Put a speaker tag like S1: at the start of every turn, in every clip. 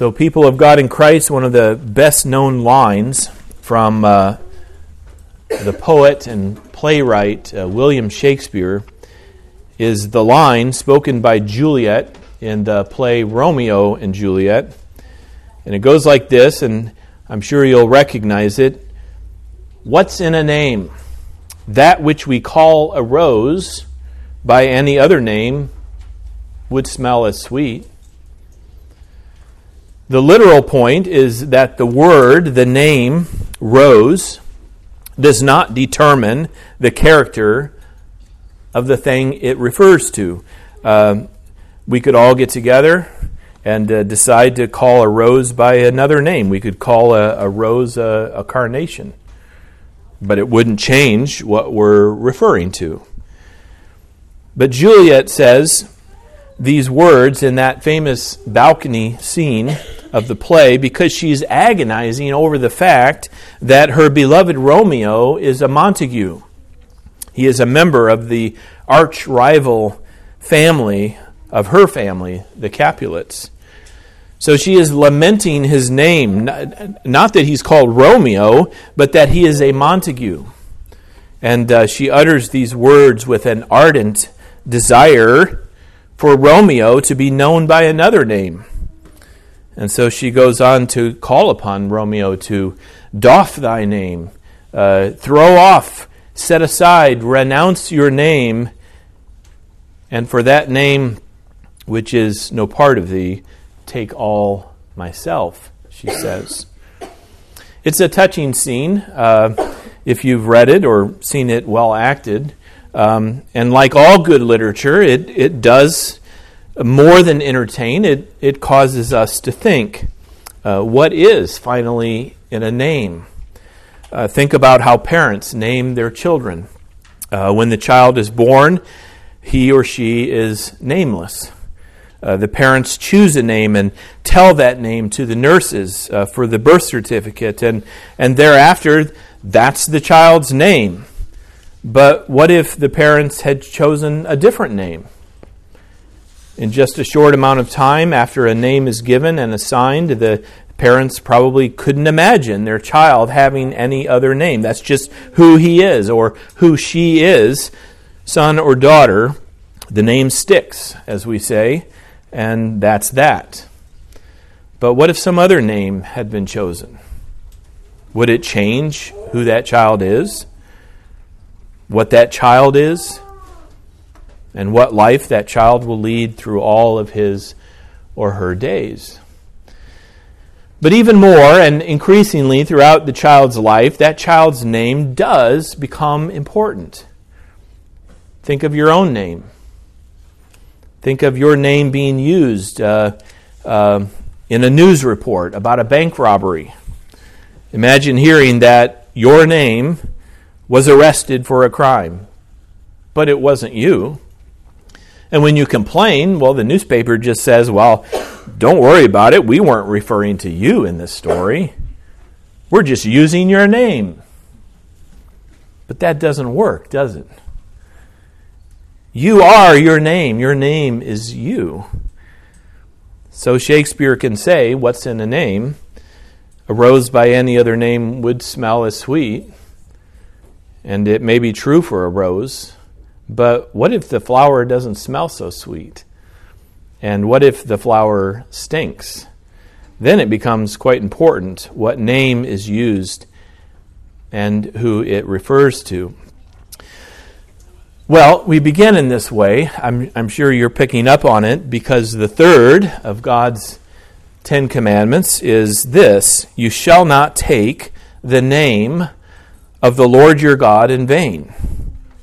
S1: So, people of God in Christ, one of the best known lines from uh, the poet and playwright uh, William Shakespeare is the line spoken by Juliet in the play Romeo and Juliet. And it goes like this, and I'm sure you'll recognize it. What's in a name? That which we call a rose by any other name would smell as sweet. The literal point is that the word, the name, rose, does not determine the character of the thing it refers to. Um, we could all get together and uh, decide to call a rose by another name. We could call a, a rose a, a carnation, but it wouldn't change what we're referring to. But Juliet says these words in that famous balcony scene of the play because she's agonizing over the fact that her beloved Romeo is a Montague. He is a member of the arch rival family of her family, the Capulets. So she is lamenting his name, not that he's called Romeo, but that he is a Montague. And uh, she utters these words with an ardent desire for Romeo to be known by another name. And so she goes on to call upon Romeo to doff thy name, uh, throw off, set aside, renounce your name, and for that name which is no part of thee, take all myself, she says. It's a touching scene uh, if you've read it or seen it well acted. Um, and like all good literature, it, it does more than entertain, it, it causes us to think. Uh, what is finally in a name? Uh, think about how parents name their children. Uh, when the child is born, he or she is nameless. Uh, the parents choose a name and tell that name to the nurses uh, for the birth certificate, and, and thereafter, that's the child's name. But what if the parents had chosen a different name? In just a short amount of time after a name is given and assigned, the parents probably couldn't imagine their child having any other name. That's just who he is or who she is, son or daughter. The name sticks, as we say, and that's that. But what if some other name had been chosen? Would it change who that child is? What that child is? And what life that child will lead through all of his or her days. But even more and increasingly throughout the child's life, that child's name does become important. Think of your own name. Think of your name being used uh, uh, in a news report about a bank robbery. Imagine hearing that your name was arrested for a crime, but it wasn't you. And when you complain, well, the newspaper just says, well, don't worry about it. We weren't referring to you in this story. We're just using your name. But that doesn't work, does it? You are your name. Your name is you. So Shakespeare can say, What's in a name? A rose by any other name would smell as sweet. And it may be true for a rose, but what if the flower doesn't smell so sweet? And what if the flower stinks? Then it becomes quite important what name is used and who it refers to. Well, we begin in this way. I'm, I'm sure you're picking up on it because the third of God's Ten Commandments is this You shall not take the name of the Lord your God in vain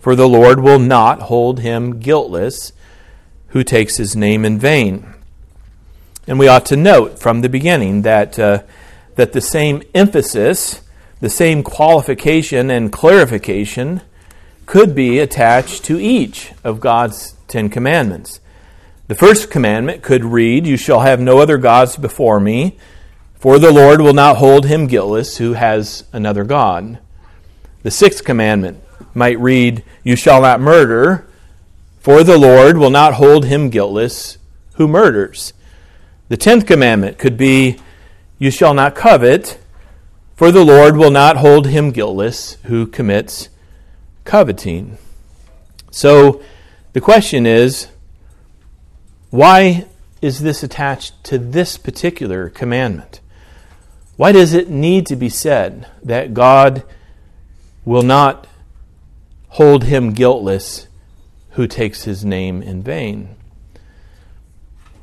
S1: for the Lord will not hold him guiltless who takes his name in vain. And we ought to note from the beginning that, uh, that the same emphasis, the same qualification and clarification could be attached to each of God's Ten Commandments. The first commandment could read, You shall have no other gods before me, for the Lord will not hold him guiltless who has another God. The sixth commandment might read, You shall not murder, for the Lord will not hold him guiltless who murders. The tenth commandment could be, You shall not covet, for the Lord will not hold him guiltless who commits coveting. So the question is, why is this attached to this particular commandment? Why does it need to be said that God will not hold him guiltless who takes his name in vain?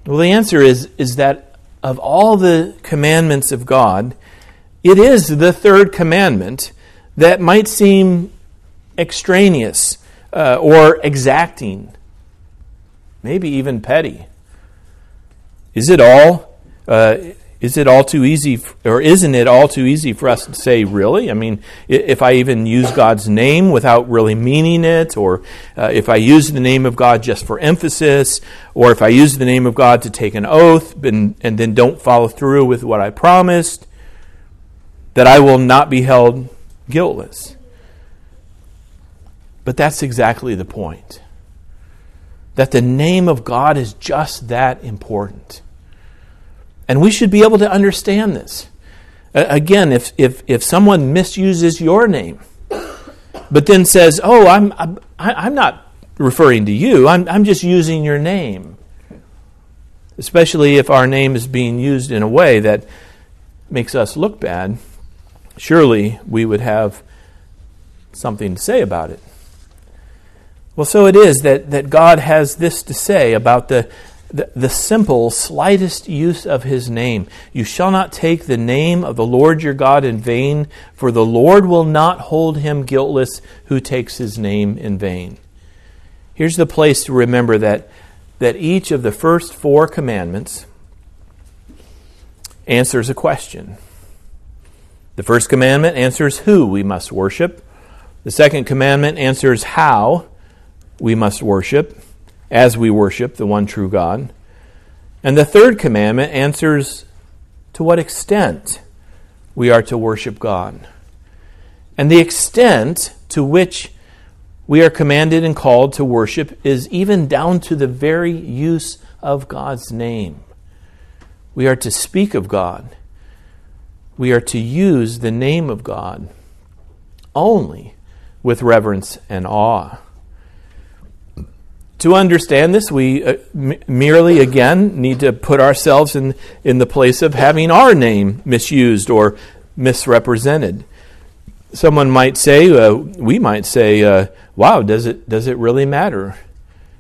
S1: Well, the answer is, is that of all the commandments of God, it is the third commandment that might seem extraneous uh, or exacting, maybe even petty. Is it all? Uh, is it all too easy, or isn't it all too easy for us to say, really? I mean, if I even use God's name without really meaning it, or uh, if I use the name of God just for emphasis, or if I use the name of God to take an oath and, and then don't follow through with what I promised, that I will not be held guiltless. But that's exactly the point. That the name of God is just that important. And we should be able to understand this. Again, if, if, if someone misuses your name, but then says, Oh, I'm, I'm, I'm not referring to you, I'm, I'm just using your name. Especially if our name is being used in a way that makes us look bad, surely we would have something to say about it. Well, so it is that, that God has this to say about the, the, the, simple, slightest use of his name. You shall not take the name of the Lord your God in vain, for the Lord will not hold him guiltless who takes his name in vain. Here's the place to remember that, that each of the first four commandments answers a question. The first commandment answers who we must worship. The second commandment answers how we must worship as we worship the one true God. And the third commandment answers to what extent we are to worship God. And the extent to which we are commanded and called to worship is even down to the very use of God's name. We are to speak of God. We are to use the name of God only with reverence and awe. To understand this, we uh, m- merely again need to put ourselves in, in the place of having our name misused or misrepresented. Someone might say, uh, we might say, uh, wow, does it, does it really matter?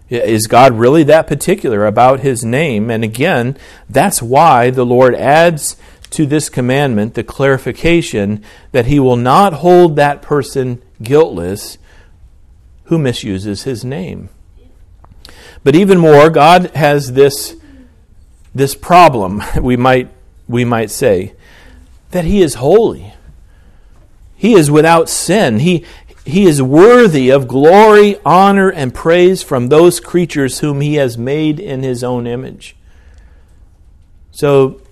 S1: Is God really that particular about his name? And again, that's why the Lord adds to this commandment the clarification that he will not hold that person guiltless who misuses his name. But even more, God has this, this problem, we might, we might say, that He is holy. He is without sin. He, he is worthy of glory, honor, and praise from those creatures whom He has made in His own image. So,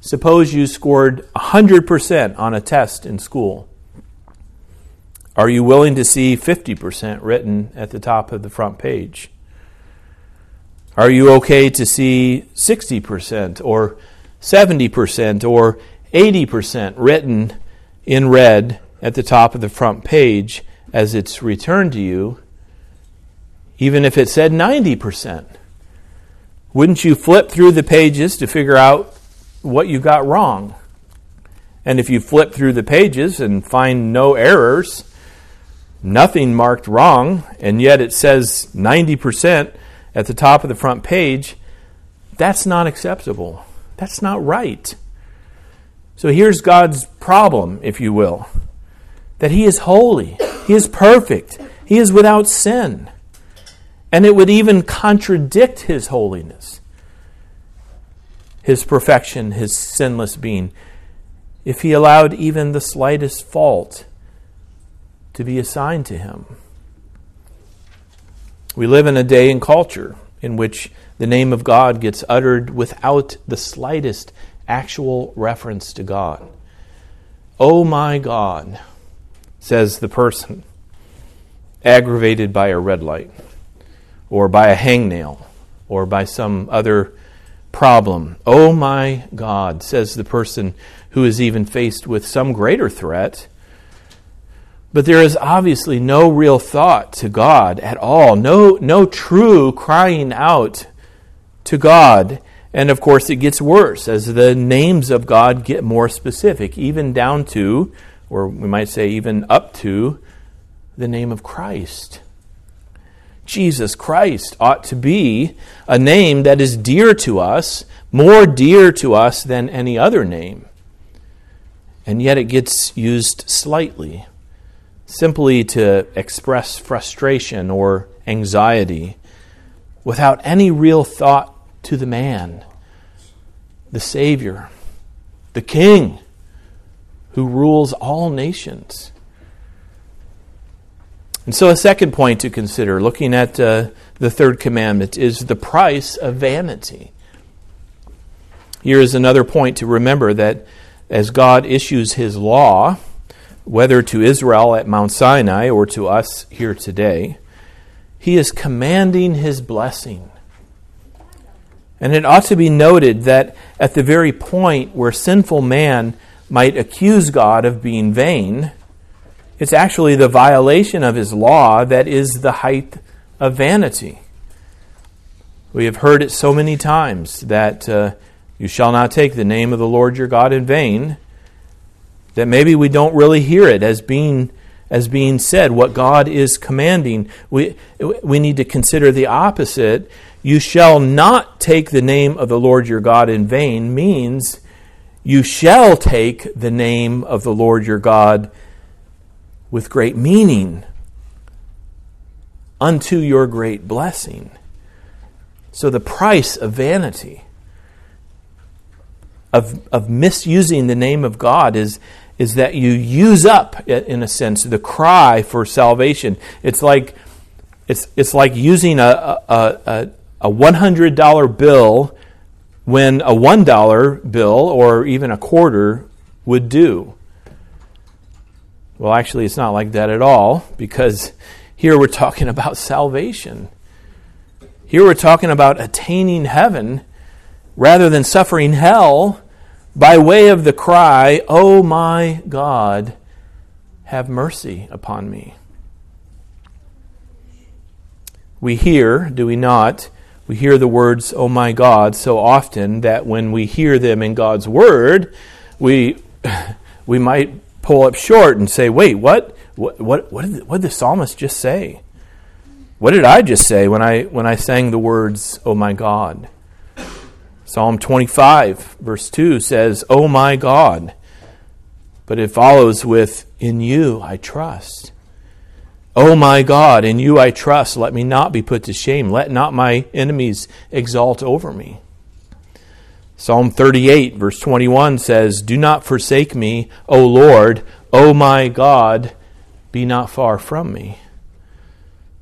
S1: suppose you scored 100% on a test in school. Are you willing to see 50% written at the top of the front page? Are you okay to see 60% or 70% or 80% written in red at the top of the front page as it's returned to you, even if it said 90%? Wouldn't you flip through the pages to figure out what you got wrong? And if you flip through the pages and find no errors, nothing marked wrong, and yet it says 90%, at the top of the front page, that's not acceptable. That's not right. So here's God's problem, if you will that He is holy, He is perfect, He is without sin. And it would even contradict His holiness, His perfection, His sinless being, if He allowed even the slightest fault to be assigned to Him. We live in a day and culture in which the name of God gets uttered without the slightest actual reference to God. Oh my God, says the person aggravated by a red light, or by a hangnail, or by some other problem. Oh my God, says the person who is even faced with some greater threat. But there is obviously no real thought to God at all, no, no true crying out to God. And of course, it gets worse as the names of God get more specific, even down to, or we might say even up to, the name of Christ. Jesus Christ ought to be a name that is dear to us, more dear to us than any other name. And yet it gets used slightly, simply to express frustration or anxiety, without any real thought to the man, the Savior, the King who rules all nations. And so, a second point to consider, looking at uh, the third commandment, is the price of vanity. Here is another point to remember that as God issues his law, whether to Israel at Mount Sinai or to us here today, he is commanding his blessing. And it ought to be noted that at the very point where sinful man might accuse God of being vain, it's actually the violation of his law that is the height of vanity. We have heard it so many times that uh, you shall not take the name of the Lord your God in vain that maybe we don't really hear it as being as being said what God is commanding. We we need to consider the opposite. You shall not take the name of the Lord your God in vain means you shall take the name of the Lord your God with great meaning unto your great blessing. So, the price of vanity, of, of misusing the name of God, is, is that you use up, in a sense, the cry for salvation. It's like, it's, it's like using a, a, a, a $100 bill when a $1 bill or even a quarter would do. Well, actually, it's not like that at all because here we're talking about salvation. Here we're talking about attaining heaven rather than suffering hell by way of the cry, Oh my God, have mercy upon me. We hear, do we not? We hear the words, Oh my God, so often that when we hear them in God's Word, we, we might pull up short and say, wait, what? What, what, what, did, what did the psalmist just say? What did I just say when I, when I sang the words, Oh my God? Psalm 25, verse 2 says, Oh my God. But it follows with, In you I trust. Oh my God, in you I trust. Let me not be put to shame. Let not my enemies exalt over me. Psalm 38, verse 21 says, Do not forsake me, O Lord, O my God, be not far from me.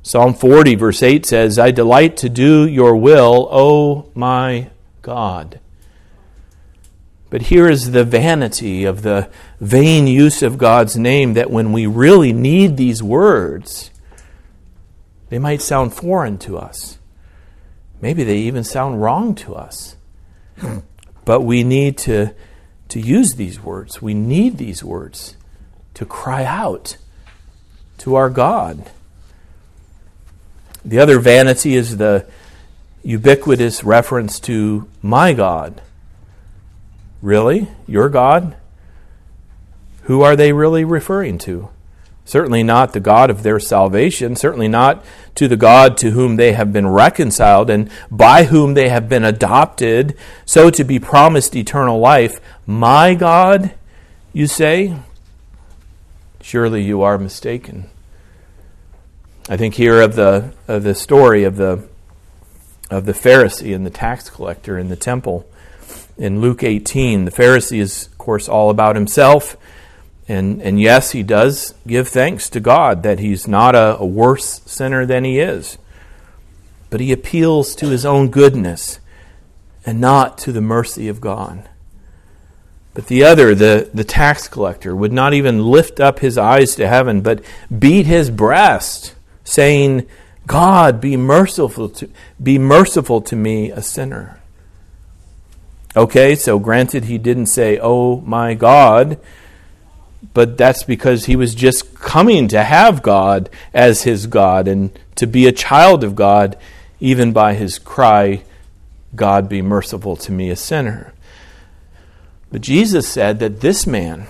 S1: Psalm 40, verse 8 says, I delight to do your will, O my God. But here is the vanity of the vain use of God's name that when we really need these words, they might sound foreign to us. Maybe they even sound wrong to us. But we need to, to use these words. We need these words to cry out to our God. The other vanity is the ubiquitous reference to my God. Really? Your God? Who are they really referring to? Certainly not the God of their salvation, certainly not to the God to whom they have been reconciled and by whom they have been adopted, so to be promised eternal life. My God, you say? Surely you are mistaken. I think here of the of the story of the of the Pharisee and the tax collector in the temple in Luke 18. The Pharisee is, of course, all about himself. And, and yes, he does give thanks to God that he's not a, a worse sinner than he is. But he appeals to his own goodness and not to the mercy of God. But the other, the, the tax collector, would not even lift up his eyes to heaven, but beat his breast, saying, God, be merciful to, be merciful to me, a sinner. Okay, so granted, he didn't say, Oh my God, but that's because he was just coming to have God as his God and to be a child of God, even by his cry, God be merciful to me, a sinner. But Jesus said that this man,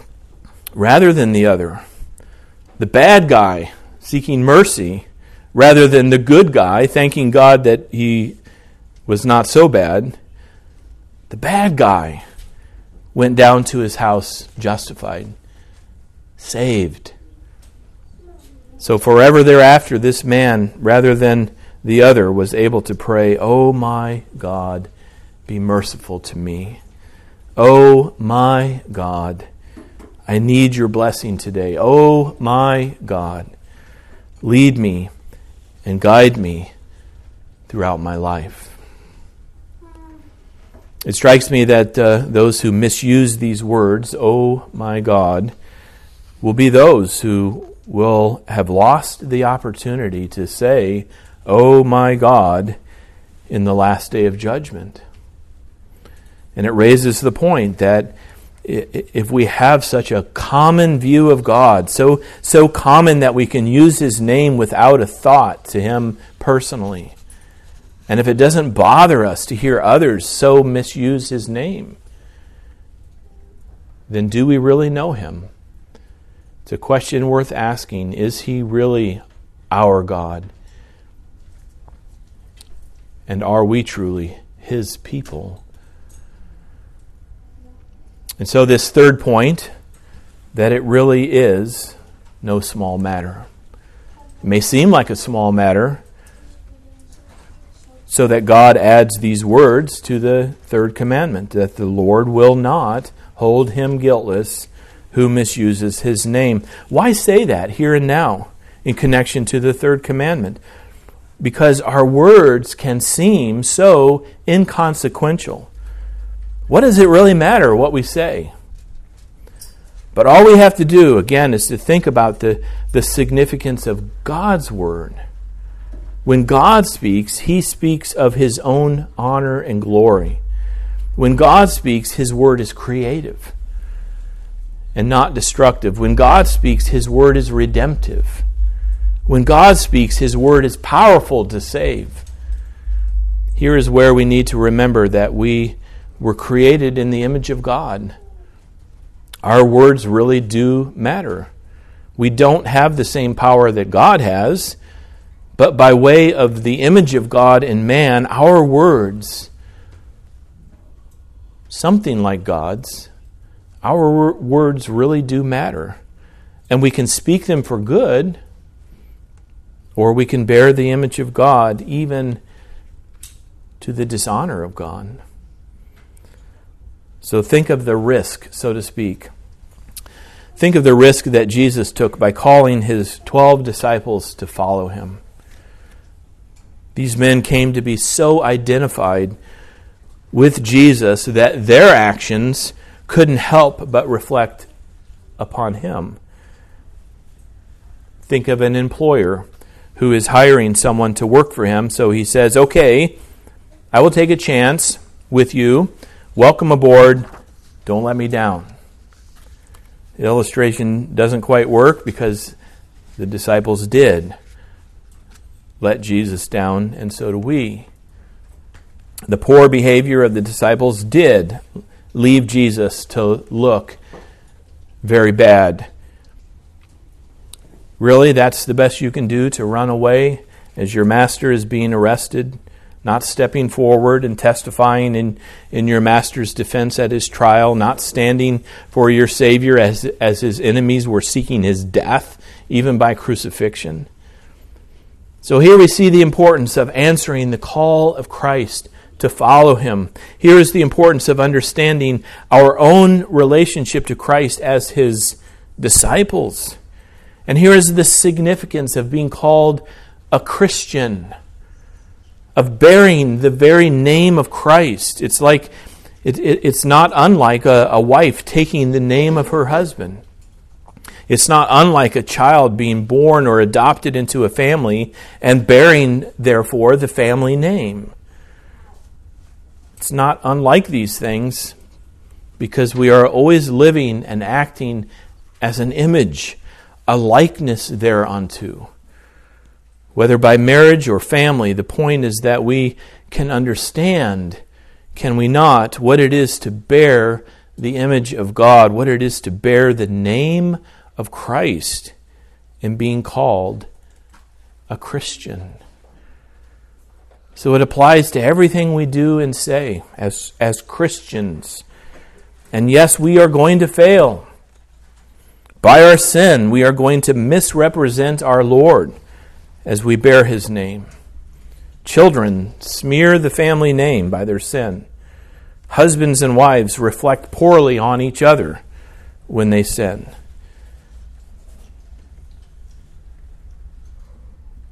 S1: rather than the other, the bad guy seeking mercy, rather than the good guy thanking God that he was not so bad, the bad guy went down to his house justified, saved. So, forever thereafter, this man, rather than the other, was able to pray, Oh my God, be merciful to me. Oh my God, I need your blessing today. Oh my God, lead me and guide me throughout my life. It strikes me that uh, those who misuse these words, oh my God, will be those who will have lost the opportunity to say, oh my God, in the last day of judgment. And it raises the point that if we have such a common view of God, so, so common that we can use His name without a thought to Him personally, and if it doesn't bother us to hear others so misuse his name, then do we really know him? It's a question worth asking. Is he really our God? And are we truly his people? And so, this third point that it really is no small matter. It may seem like a small matter so that God adds these words to the third commandment that the Lord will not hold him guiltless who misuses his name. Why say that here and now in connection to the third commandment? Because our words can seem so inconsequential. What does it really matter what we say? But all we have to do, again, is to think about the, the significance of God's word when God speaks, he speaks of his own honor and glory. When God speaks, his word is creative and not destructive. When God speaks, his word is redemptive. When God speaks, his word is powerful to save. Here is where we need to remember that we were created in the image of God. Our words really do matter. We don't have the same power that God has but by way of the image of God in man, our words, something like God's, our words really do matter. And we can speak them for good, or we can bear the image of God even to the dishonor of God. So think of the risk, so to speak. Think of the risk that Jesus took by calling his 12 disciples to follow him. These men came to be so identified with Jesus that their actions couldn't help but reflect upon him. Think of an employer who is hiring someone to work for him, so he says, Okay, I will take a chance with you. Welcome aboard. Don't let me down. The illustration doesn't quite work because the disciples did let Jesus down, and so do we. The poor behavior of the disciples did leave Jesus to look very bad. Really, that's the best you can do to run away as your master is being arrested, not stepping forward and testifying in, in your master's defense at his trial, not standing for your Savior as, as his enemies were seeking his death, even by crucifixion. So here we see the importance of answering the call of Christ to follow him. Here is the importance of understanding our own relationship to Christ as his disciples. And here is the significance of being called a Christian, of bearing the very name of Christ. It's like, it, it, it's not unlike a, a wife taking the name of her husband. It's not unlike a child being born or adopted into a family and bearing, therefore, the family name. It's not unlike these things because we are always living and acting as an image, a likeness thereunto. Whether by marriage or family, the point is that we can understand, can we not, what it is to bear the image of God, what it is to bear the name of Christ in being called a Christian. So it applies to everything we do and say as, as Christians. And yes, we are going to fail. By our sin, we are going to misrepresent our Lord as we bear his name. Children smear the family name by their sin. Husbands and wives reflect poorly on each other when they sin.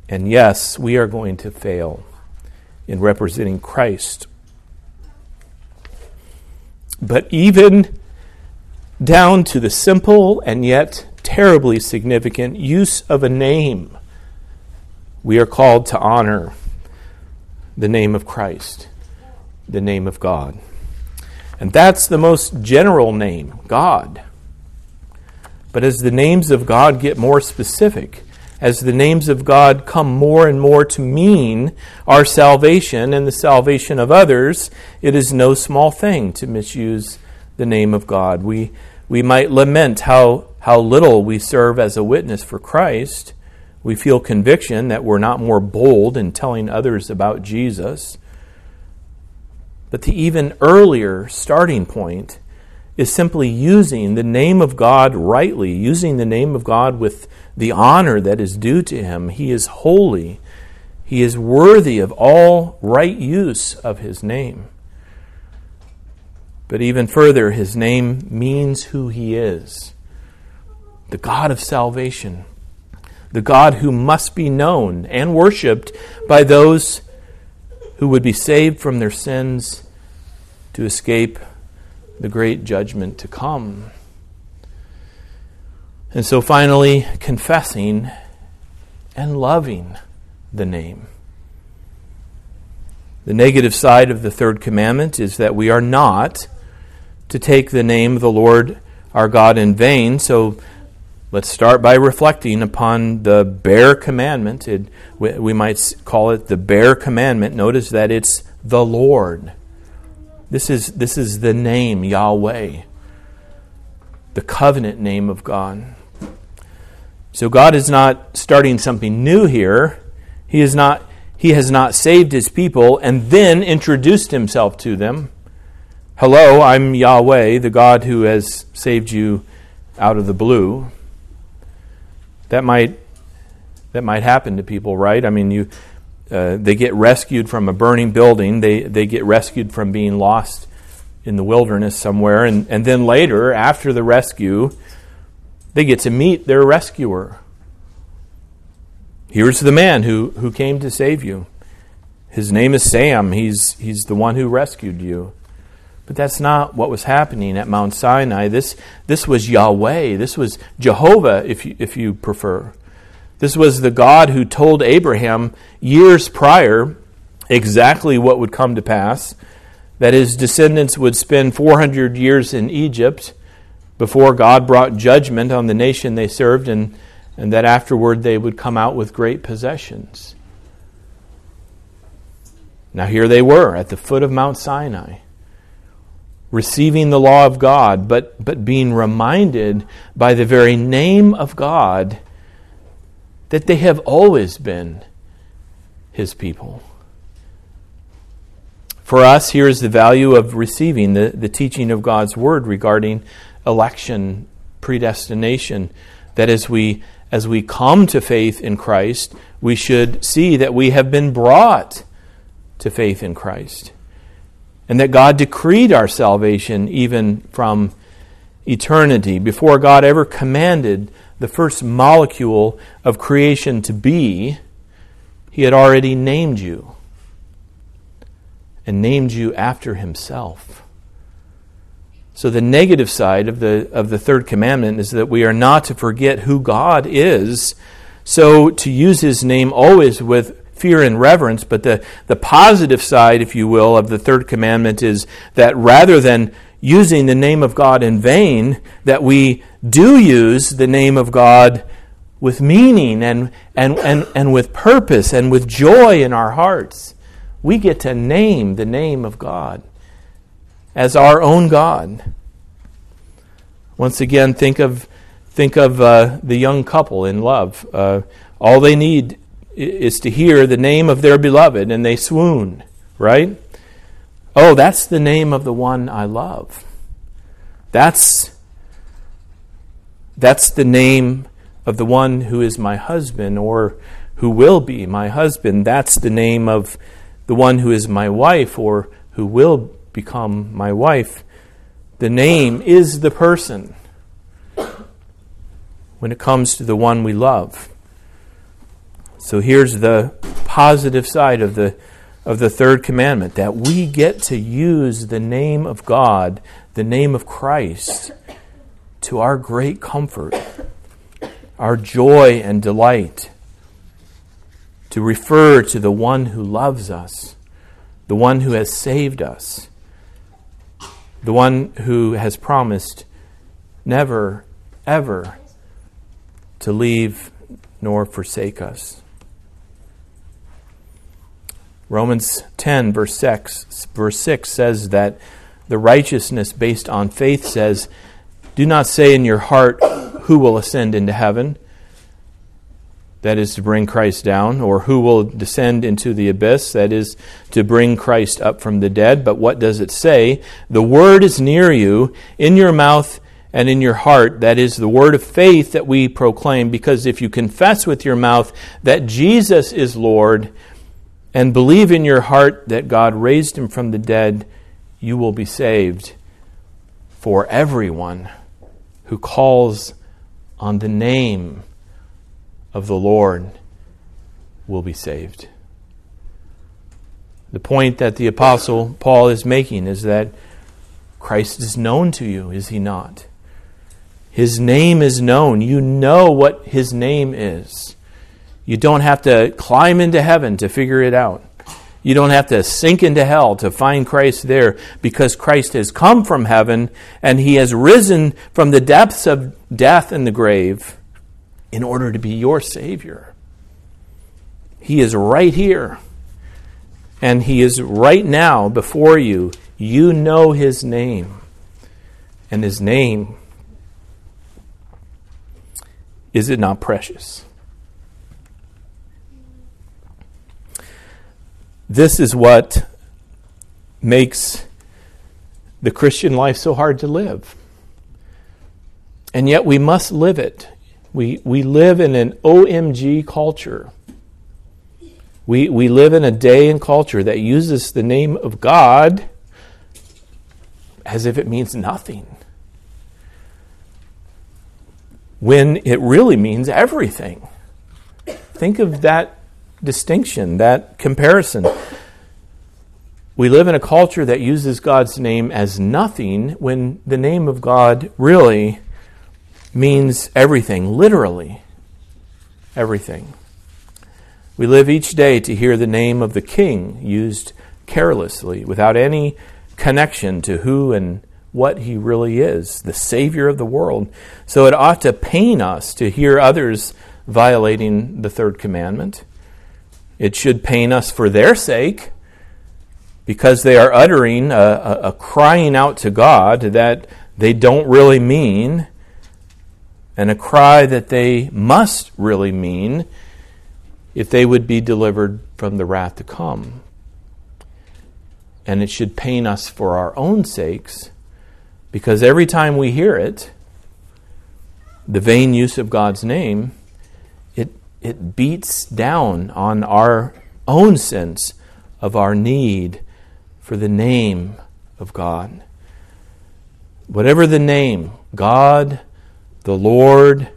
S1: And yes, we are going to fail in representing Christ. But even down to the simple and yet terribly significant use of a name, we are called to honor the name of Christ, the name of God. And that's the most general name, God. But as the names of God get more specific, as the names of God come more and more to mean our salvation and the salvation of others, it is no small thing to misuse the name of God. We, we might lament how, how little we serve as a witness for Christ. We feel conviction that we're not more bold in telling others about Jesus. But the even earlier starting point is simply using the name of God rightly, using the name of God with the honor that is due to him. He is holy. He is worthy of all right use of his name. But even further, his name means who he is the God of salvation, the God who must be known and worshiped by those who would be saved from their sins to escape the great judgment to come. And so finally, confessing and loving the name. The negative side of the third commandment is that we are not to take the name of the Lord our God in vain. So let's start by reflecting upon the bare commandment. It, we might call it the bare commandment. Notice that it's the Lord. This is, this is the name, Yahweh, the covenant name of God. So God is not starting something new here. He is not he has not saved his people and then introduced himself to them. Hello, I'm Yahweh, the God who has saved you out of the blue. That might that might happen to people, right? I mean, you uh, they get rescued from a burning building. They they get rescued from being lost in the wilderness somewhere, and, and then later, after the rescue, they get to meet their rescuer. Here's the man who, who came to save you. His name is Sam. He's, he's the one who rescued you. But that's not what was happening at Mount Sinai. This, this was Yahweh. This was Jehovah, if you, if you prefer. This was the God who told Abraham years prior exactly what would come to pass that his descendants would spend 400 years in Egypt before God brought judgment on the nation they served, and, and that afterward they would come out with great possessions. Now, here they were at the foot of Mount Sinai, receiving the law of God, but, but being reminded by the very name of God that they have always been His people. For us, here is the value of receiving the, the teaching of God's Word regarding election, predestination, that as we as we come to faith in Christ, we should see that we have been brought to faith in Christ. And that God decreed our salvation even from eternity. Before God ever commanded the first molecule of creation to be, He had already named you and named you after Himself. So the negative side of the of the third commandment is that we are not to forget who God is. So to use his name always with fear and reverence. But the, the positive side, if you will, of the third commandment is that rather than using the name of God in vain, that we do use the name of God with meaning and, and, and, and with purpose and with joy in our hearts. We get to name the name of God as our own God. Once again, think of, think of uh, the young couple in love. Uh, all they need is to hear the name of their beloved and they swoon, right? Oh, that's the name of the one I love. That's, that's the name of the one who is my husband or who will be my husband. That's the name of the one who is my wife or who will become my wife. The name is the person when it comes to the one we love. So here's the positive side of the of the third commandment that we get to use the name of God, the name of Christ, to our great comfort, our joy and delight, to refer to the one who loves us, the one who has saved us, the one who has promised never, ever to leave nor forsake us. Romans 10, verse 6, verse 6 says that the righteousness based on faith says, Do not say in your heart, Who will ascend into heaven? That is to bring Christ down, or who will descend into the abyss? That is to bring Christ up from the dead. But what does it say? The word is near you, in your mouth and in your heart. That is the word of faith that we proclaim, because if you confess with your mouth that Jesus is Lord, and believe in your heart that God raised him from the dead, you will be saved. For everyone who calls on the name of the Lord will be saved. The point that the Apostle Paul is making is that Christ is known to you, is he not? His name is known. You know what his name is. You don't have to climb into heaven to figure it out. You don't have to sink into hell to find Christ there because Christ has come from heaven and he has risen from the depths of death and the grave in order to be your Savior. He is right here and he is right now before you. You know his name. And his name, is it not precious? This is what makes the Christian life so hard to live. And yet we must live it. We, we live in an OMG culture. We, we live in a day and culture that uses the name of God as if it means nothing. When it really means everything. Think of that distinction, that comparison. We live in a culture that uses God's name as nothing when the name of God really means everything, literally everything. We live each day to hear the name of the King used carelessly, without any connection to who and what he really is, the Savior of the world. So it ought to pain us to hear others violating the third commandment. It should pain us for their sake because they are uttering a, a, a, crying out to God that they don't really mean and a cry that they must really mean if they would be delivered from the wrath to come. And it should pain us for our own sakes because every time we hear it, the vain use of God's name, it beats down on our own sense of our need for the name of God. Whatever the name, God, the Lord,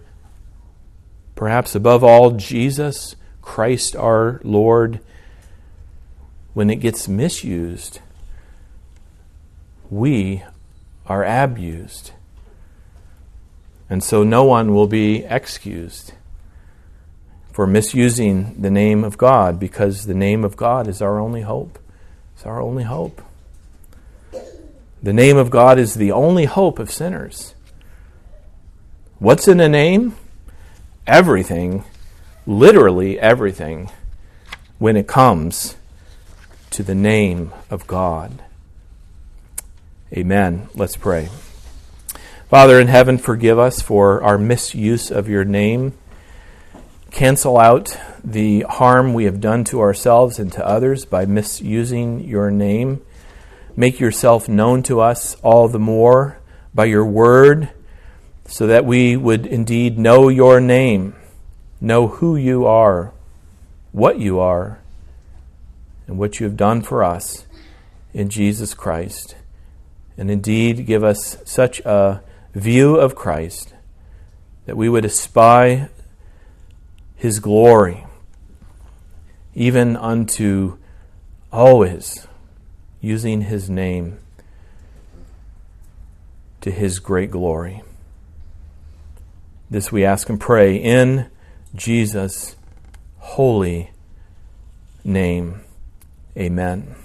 S1: perhaps above all, Jesus, Christ our Lord, when it gets misused, we are abused. And so no one will be excused for misusing the name of God because the name of God is our only hope. It's our only hope. The name of God is the only hope of sinners. What's in a name? Everything, literally everything, when it comes to the name of God. Amen. Let's pray. Father in heaven, forgive us for our misuse of your name. Cancel out the harm we have done to ourselves and to others by misusing your name. Make yourself known to us all the more by your word, so that we would indeed know your name, know who you are, what you are, and what you have done for us in Jesus Christ. And indeed, give us such a view of Christ that we would espy his glory, even unto always using his name to his great glory. This we ask and pray in Jesus' holy name. Amen.